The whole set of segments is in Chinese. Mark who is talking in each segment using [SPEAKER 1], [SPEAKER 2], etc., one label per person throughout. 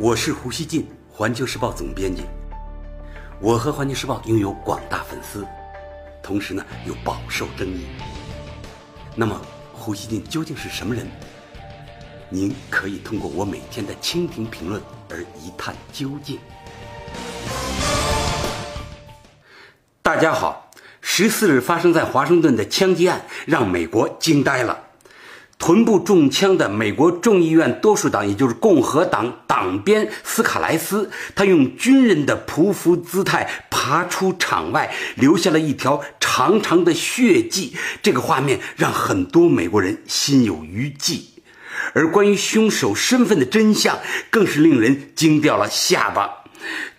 [SPEAKER 1] 我是胡锡进，环球时报总编辑。我和环球时报拥有广大粉丝，同时呢又饱受争议。那么，胡锡进究竟是什么人？您可以通过我每天的蜻蜓评论而一探究竟。大家好，十四日发生在华盛顿的枪击案让美国惊呆了。臀部中枪的美国众议院多数党，也就是共和党党鞭斯卡莱斯，他用军人的匍匐姿态爬出场外，留下了一条长长的血迹。这个画面让很多美国人心有余悸，而关于凶手身份的真相，更是令人惊掉了下巴。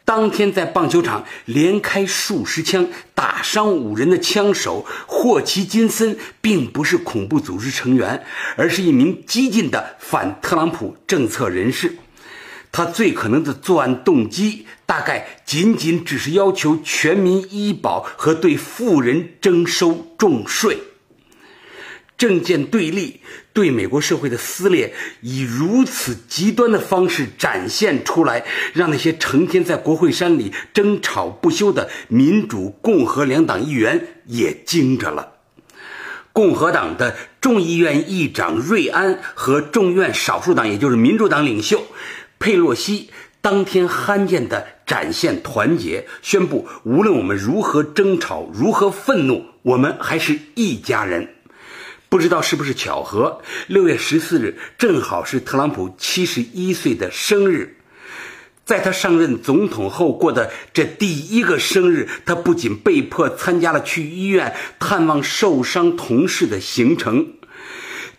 [SPEAKER 1] 当天在棒球场连开数十枪打伤五人的枪手霍奇金森，并不是恐怖组织成员，而是一名激进的反特朗普政策人士。他最可能的作案动机，大概仅仅只是要求全民医保和对富人征收重税。政见对立，对美国社会的撕裂，以如此极端的方式展现出来，让那些成天在国会山里争吵不休的民主、共和两党议员也惊着了。共和党的众议院议长瑞安和众院少数党，也就是民主党领袖佩洛西，当天罕见地展现团结，宣布无论我们如何争吵、如何愤怒，我们还是一家人。不知道是不是巧合，六月十四日正好是特朗普七十一岁的生日。在他上任总统后过的这第一个生日，他不仅被迫参加了去医院探望受伤同事的行程，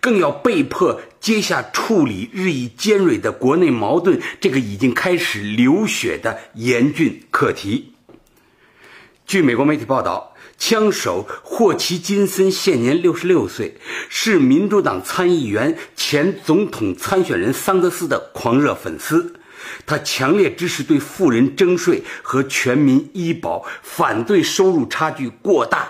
[SPEAKER 1] 更要被迫接下处理日益尖锐的国内矛盾这个已经开始流血的严峻课题。据美国媒体报道。枪手霍奇金森现年六十六岁，是民主党参议员、前总统参选人桑德斯的狂热粉丝。他强烈支持对富人征税和全民医保，反对收入差距过大。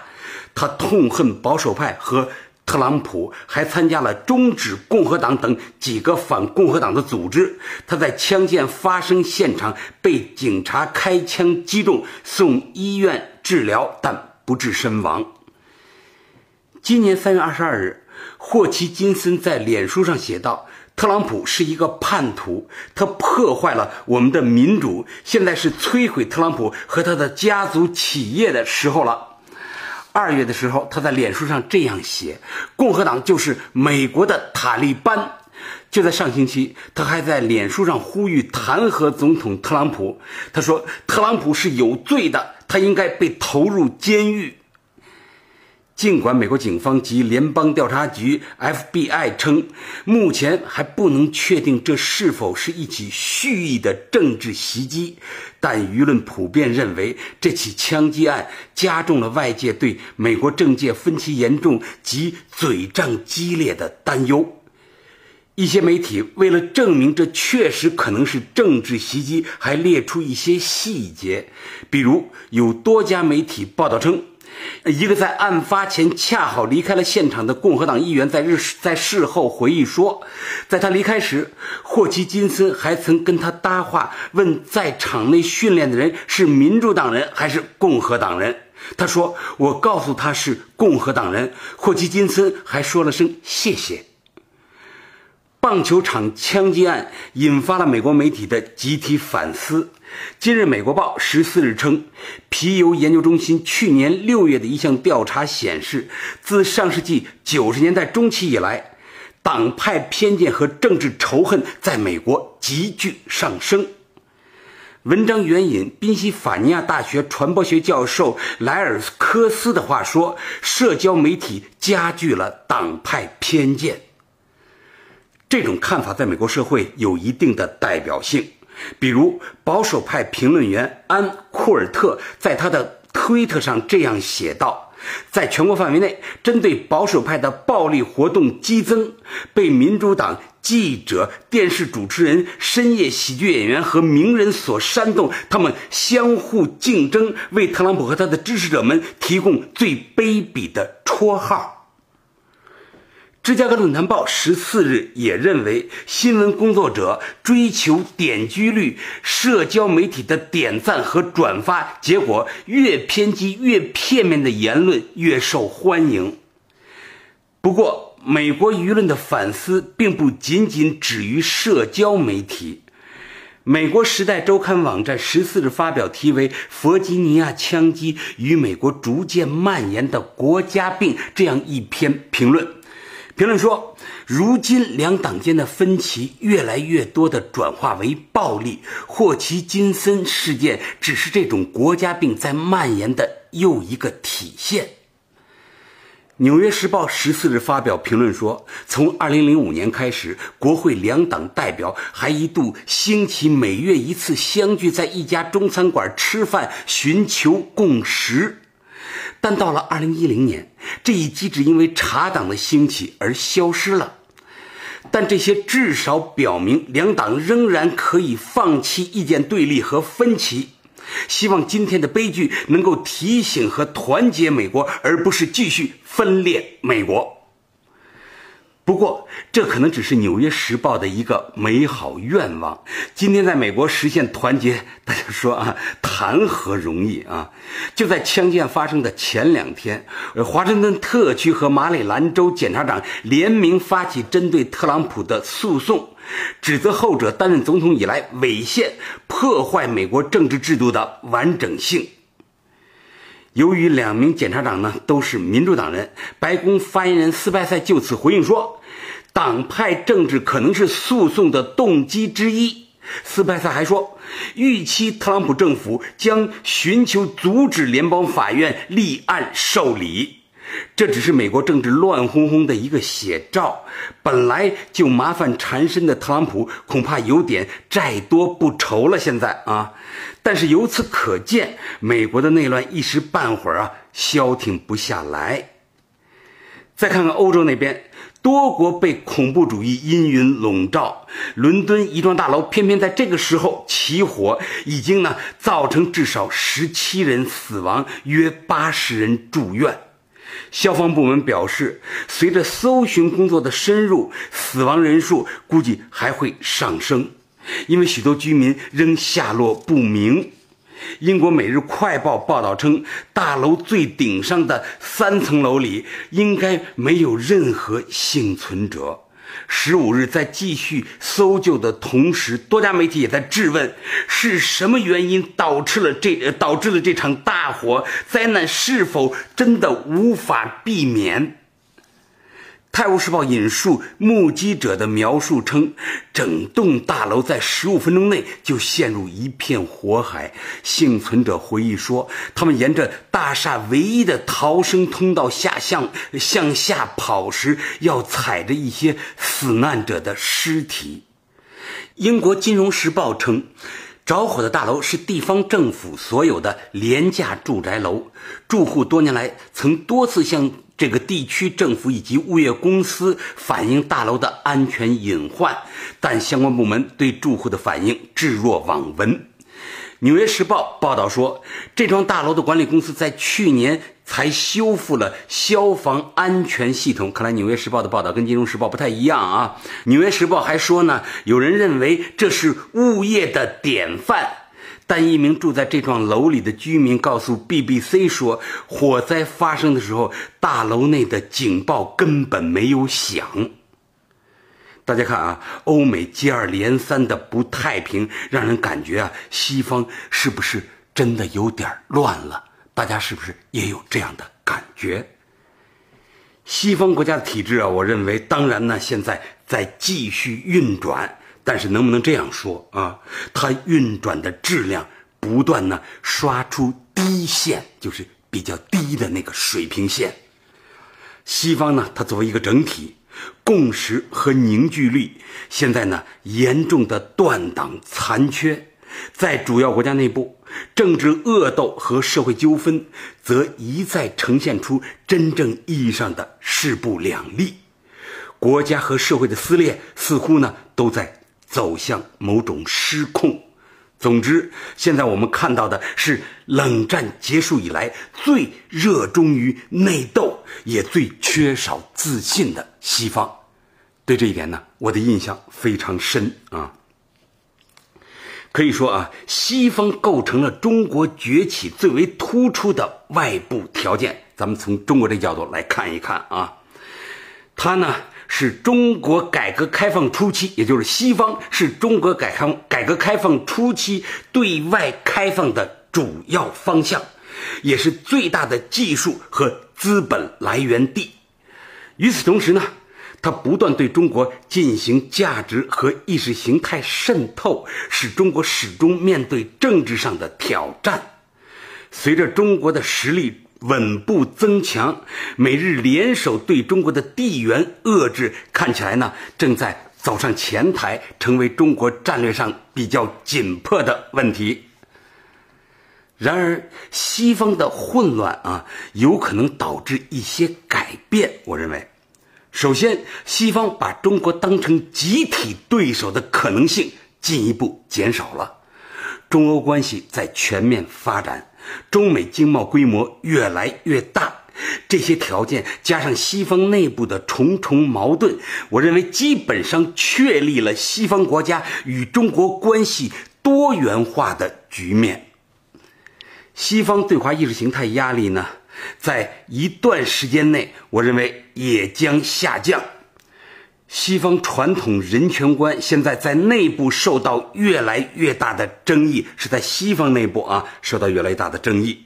[SPEAKER 1] 他痛恨保守派和特朗普，还参加了终止共和党等几个反共和党的组织。他在枪击案发生现场被警察开枪击中，送医院治疗，但。不治身亡。今年三月二十二日，霍奇金森在脸书上写道：“特朗普是一个叛徒，他破坏了我们的民主，现在是摧毁特朗普和他的家族企业的时候了。”二月的时候，他在脸书上这样写：“共和党就是美国的塔利班。”就在上星期，他还在脸书上呼吁弹劾总统特朗普。他说：“特朗普是有罪的。”他应该被投入监狱。尽管美国警方及联邦调查局 （FBI） 称，目前还不能确定这是否是一起蓄意的政治袭击，但舆论普遍认为，这起枪击案加重了外界对美国政界分歧严重及嘴仗激烈的担忧。一些媒体为了证明这确实可能是政治袭击，还列出一些细节，比如有多家媒体报道称，一个在案发前恰好离开了现场的共和党议员在日在事后回忆说，在他离开时，霍奇金森还曾跟他搭话，问在场内训练的人是民主党人还是共和党人。他说：“我告诉他是共和党人。”霍奇金森还说了声谢谢。棒球场枪击案引发了美国媒体的集体反思。今日，《美国报》十四日称，皮尤研究中心去年六月的一项调查显示，自上世纪九十年代中期以来，党派偏见和政治仇恨在美国急剧上升。文章援引宾夕法尼亚大学传播学教授莱尔科斯的话说：“社交媒体加剧了党派偏见。”这种看法在美国社会有一定的代表性，比如保守派评论员安库尔特在他的推特上这样写道：“在全国范围内，针对保守派的暴力活动激增，被民主党记者、电视主持人、深夜喜剧演员和名人所煽动，他们相互竞争，为特朗普和他的支持者们提供最卑鄙的绰号。”芝加哥论坛报十四日也认为，新闻工作者追求点击率、社交媒体的点赞和转发，结果越偏激、越片面的言论越受欢迎。不过，美国舆论的反思并不仅仅止于社交媒体。美国《时代周刊》网站十四日发表题为《弗吉尼亚枪击与美国逐渐蔓延的国家病》这样一篇评论。评论说，如今两党间的分歧越来越多地转化为暴力。霍奇金森事件只是这种国家病在蔓延的又一个体现。《纽约时报》十四日发表评论说，从二零零五年开始，国会两党代表还一度兴起每月一次相聚在一家中餐馆吃饭，寻求共识。但到了二零一零年，这一机制因为查党的兴起而消失了。但这些至少表明两党仍然可以放弃意见对立和分歧。希望今天的悲剧能够提醒和团结美国，而不是继续分裂美国。不过，这可能只是《纽约时报》的一个美好愿望。今天在美国实现团结，大家说啊，谈何容易啊！就在枪击案发生的前两天，华盛顿特区和马里兰州检察长联名发起针对特朗普的诉讼，指责后者担任总统以来违宪、破坏美国政治制度的完整性。由于两名检察长呢都是民主党人，白宫发言人斯派塞就此回应说，党派政治可能是诉讼的动机之一。斯派塞还说，预期特朗普政府将寻求阻止联邦法院立案受理。这只是美国政治乱哄哄的一个写照。本来就麻烦缠身的特朗普，恐怕有点债多不愁了。现在啊，但是由此可见，美国的内乱一时半会儿啊消停不下来。再看看欧洲那边，多国被恐怖主义阴云笼罩，伦敦一幢大楼偏偏在这个时候起火，已经呢造成至少十七人死亡，约八十人住院。消防部门表示，随着搜寻工作的深入，死亡人数估计还会上升，因为许多居民仍下落不明。英国《每日快报》报道称，大楼最顶上的三层楼里应该没有任何幸存者。十五日，在继续搜救的同时，多家媒体也在质问：是什么原因导致了这导致了这场大火？灾难是否真的无法避免？《泰晤士报》引述目击者的描述称，整栋大楼在十五分钟内就陷入一片火海。幸存者回忆说，他们沿着大厦唯一的逃生通道下向向下跑时，要踩着一些死难者的尸体。英国《金融时报》称。着火的大楼是地方政府所有的廉价住宅楼，住户多年来曾多次向这个地区政府以及物业公司反映大楼的安全隐患，但相关部门对住户的反应置若罔闻。《纽约时报》报道说，这幢大楼的管理公司在去年才修复了消防安全系统。看来，《纽约时报》的报道跟《金融时报》不太一样啊。《纽约时报》还说呢，有人认为这是物业的典范，但一名住在这幢楼里的居民告诉 BBC 说，火灾发生的时候，大楼内的警报根本没有响。大家看啊，欧美接二连三的不太平，让人感觉啊，西方是不是真的有点乱了？大家是不是也有这样的感觉？西方国家的体制啊，我认为当然呢，现在在继续运转，但是能不能这样说啊？它运转的质量不断呢刷出低线，就是比较低的那个水平线。西方呢，它作为一个整体。共识和凝聚力现在呢严重的断档残缺，在主要国家内部，政治恶斗和社会纠纷则一再呈现出真正意义上的势不两立，国家和社会的撕裂似乎呢都在走向某种失控。总之，现在我们看到的是冷战结束以来最热衷于内斗、也最缺少自信的西方。对这一点呢，我的印象非常深啊。可以说啊，西方构成了中国崛起最为突出的外部条件。咱们从中国这角度来看一看啊，它呢是中国改革开放初期，也就是西方是中国改革改革开放初期对外开放的主要方向，也是最大的技术和资本来源地。与此同时呢。它不断对中国进行价值和意识形态渗透，使中国始终面对政治上的挑战。随着中国的实力稳步增强，美日联手对中国的地缘遏制，看起来呢正在走上前台，成为中国战略上比较紧迫的问题。然而，西方的混乱啊，有可能导致一些改变。我认为。首先，西方把中国当成集体对手的可能性进一步减少了。中欧关系在全面发展，中美经贸规模越来越大，这些条件加上西方内部的重重矛盾，我认为基本上确立了西方国家与中国关系多元化的局面。西方对华意识形态压力呢？在一段时间内，我认为也将下降。西方传统人权观现在在内部受到越来越大的争议，是在西方内部啊受到越来越大的争议。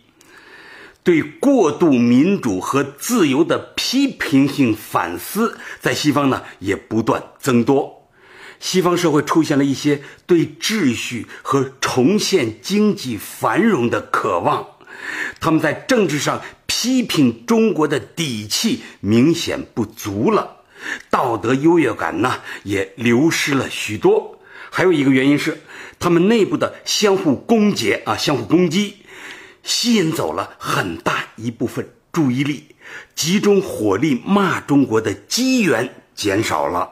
[SPEAKER 1] 对过度民主和自由的批评性反思，在西方呢也不断增多。西方社会出现了一些对秩序和重现经济繁荣的渴望。他们在政治上。批评中国的底气明显不足了，道德优越感呢也流失了许多。还有一个原因是，他们内部的相互攻讦啊，相互攻击，吸引走了很大一部分注意力，集中火力骂中国的机缘减少了。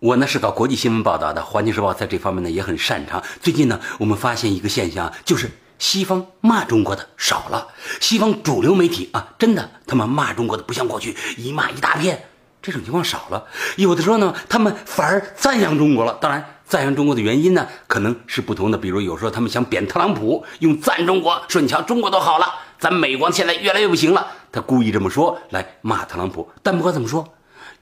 [SPEAKER 1] 我呢是搞国际新闻报道的，《环球时报》在这方面呢也很擅长。最近呢，我们发现一个现象，就是。西方骂中国的少了，西方主流媒体啊，真的他们骂中国的不像过去一骂一大片，这种情况少了。有的时候呢，他们反而赞扬中国了。当然，赞扬中国的原因呢，可能是不同的。比如有时候他们想贬特朗普，用赞中国，说你瞧中国都好了，咱美国现在越来越不行了。他故意这么说来骂特朗普。但不管怎么说，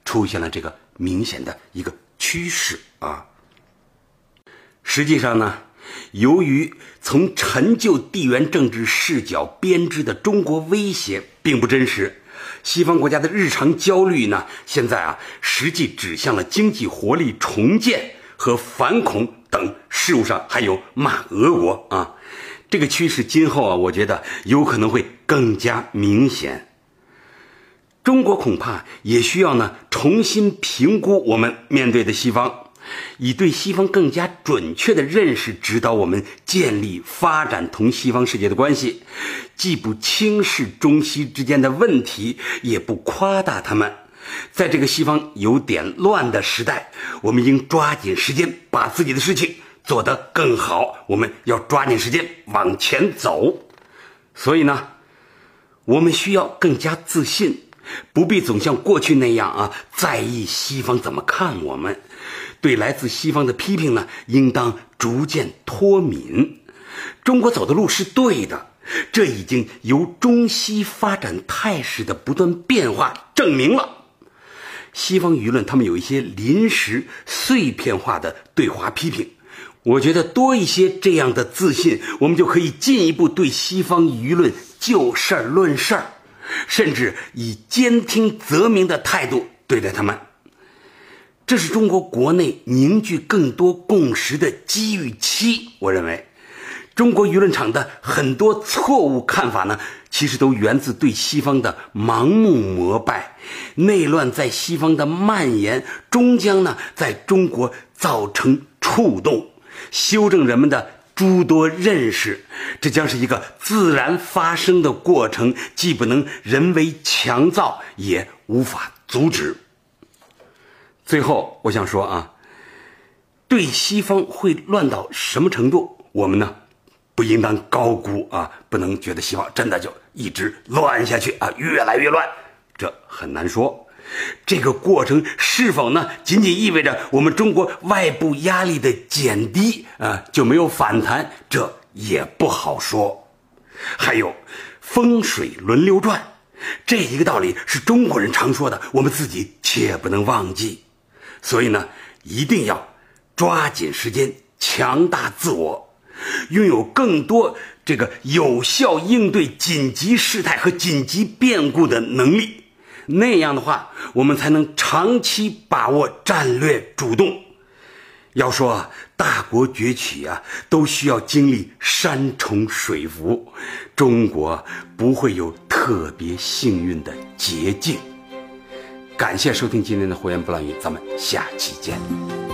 [SPEAKER 1] 出现了这个明显的一个趋势啊。实际上呢。由于从陈旧地缘政治视角编织的中国威胁并不真实，西方国家的日常焦虑呢，现在啊，实际指向了经济活力重建和反恐等事务上，还有骂俄国啊，这个趋势今后啊，我觉得有可能会更加明显。中国恐怕也需要呢，重新评估我们面对的西方。以对西方更加准确的认识指导我们建立发展同西方世界的关系，既不轻视中西之间的问题，也不夸大他们。在这个西方有点乱的时代，我们应抓紧时间把自己的事情做得更好。我们要抓紧时间往前走。所以呢，我们需要更加自信，不必总像过去那样啊，在意西方怎么看我们。对来自西方的批评呢，应当逐渐脱敏。中国走的路是对的，这已经由中西发展态势的不断变化证明了。西方舆论他们有一些临时碎片化的对华批评，我觉得多一些这样的自信，我们就可以进一步对西方舆论就事儿论事儿，甚至以兼听则明的态度对待他们。这是中国国内凝聚更多共识的机遇期。我认为，中国舆论场的很多错误看法呢，其实都源自对西方的盲目膜拜。内乱在西方的蔓延，终将呢在中国造成触动，修正人们的诸多认识。这将是一个自然发生的过程，既不能人为强造，也无法阻止。最后，我想说啊，对西方会乱到什么程度，我们呢不应当高估啊，不能觉得希望真的就一直乱下去啊，越来越乱，这很难说。这个过程是否呢，仅仅意味着我们中国外部压力的减低啊，就没有反弹？这也不好说。还有，风水轮流转，这一个道理是中国人常说的，我们自己切不能忘记。所以呢，一定要抓紧时间，强大自我。拥有更多这个有效应对紧急事态和紧急变故的能力，那样的话，我们才能长期把握战略主动。要说大国崛起啊，都需要经历山重水复，中国不会有特别幸运的捷径。感谢收听今天的胡言不乱语，咱们下期见。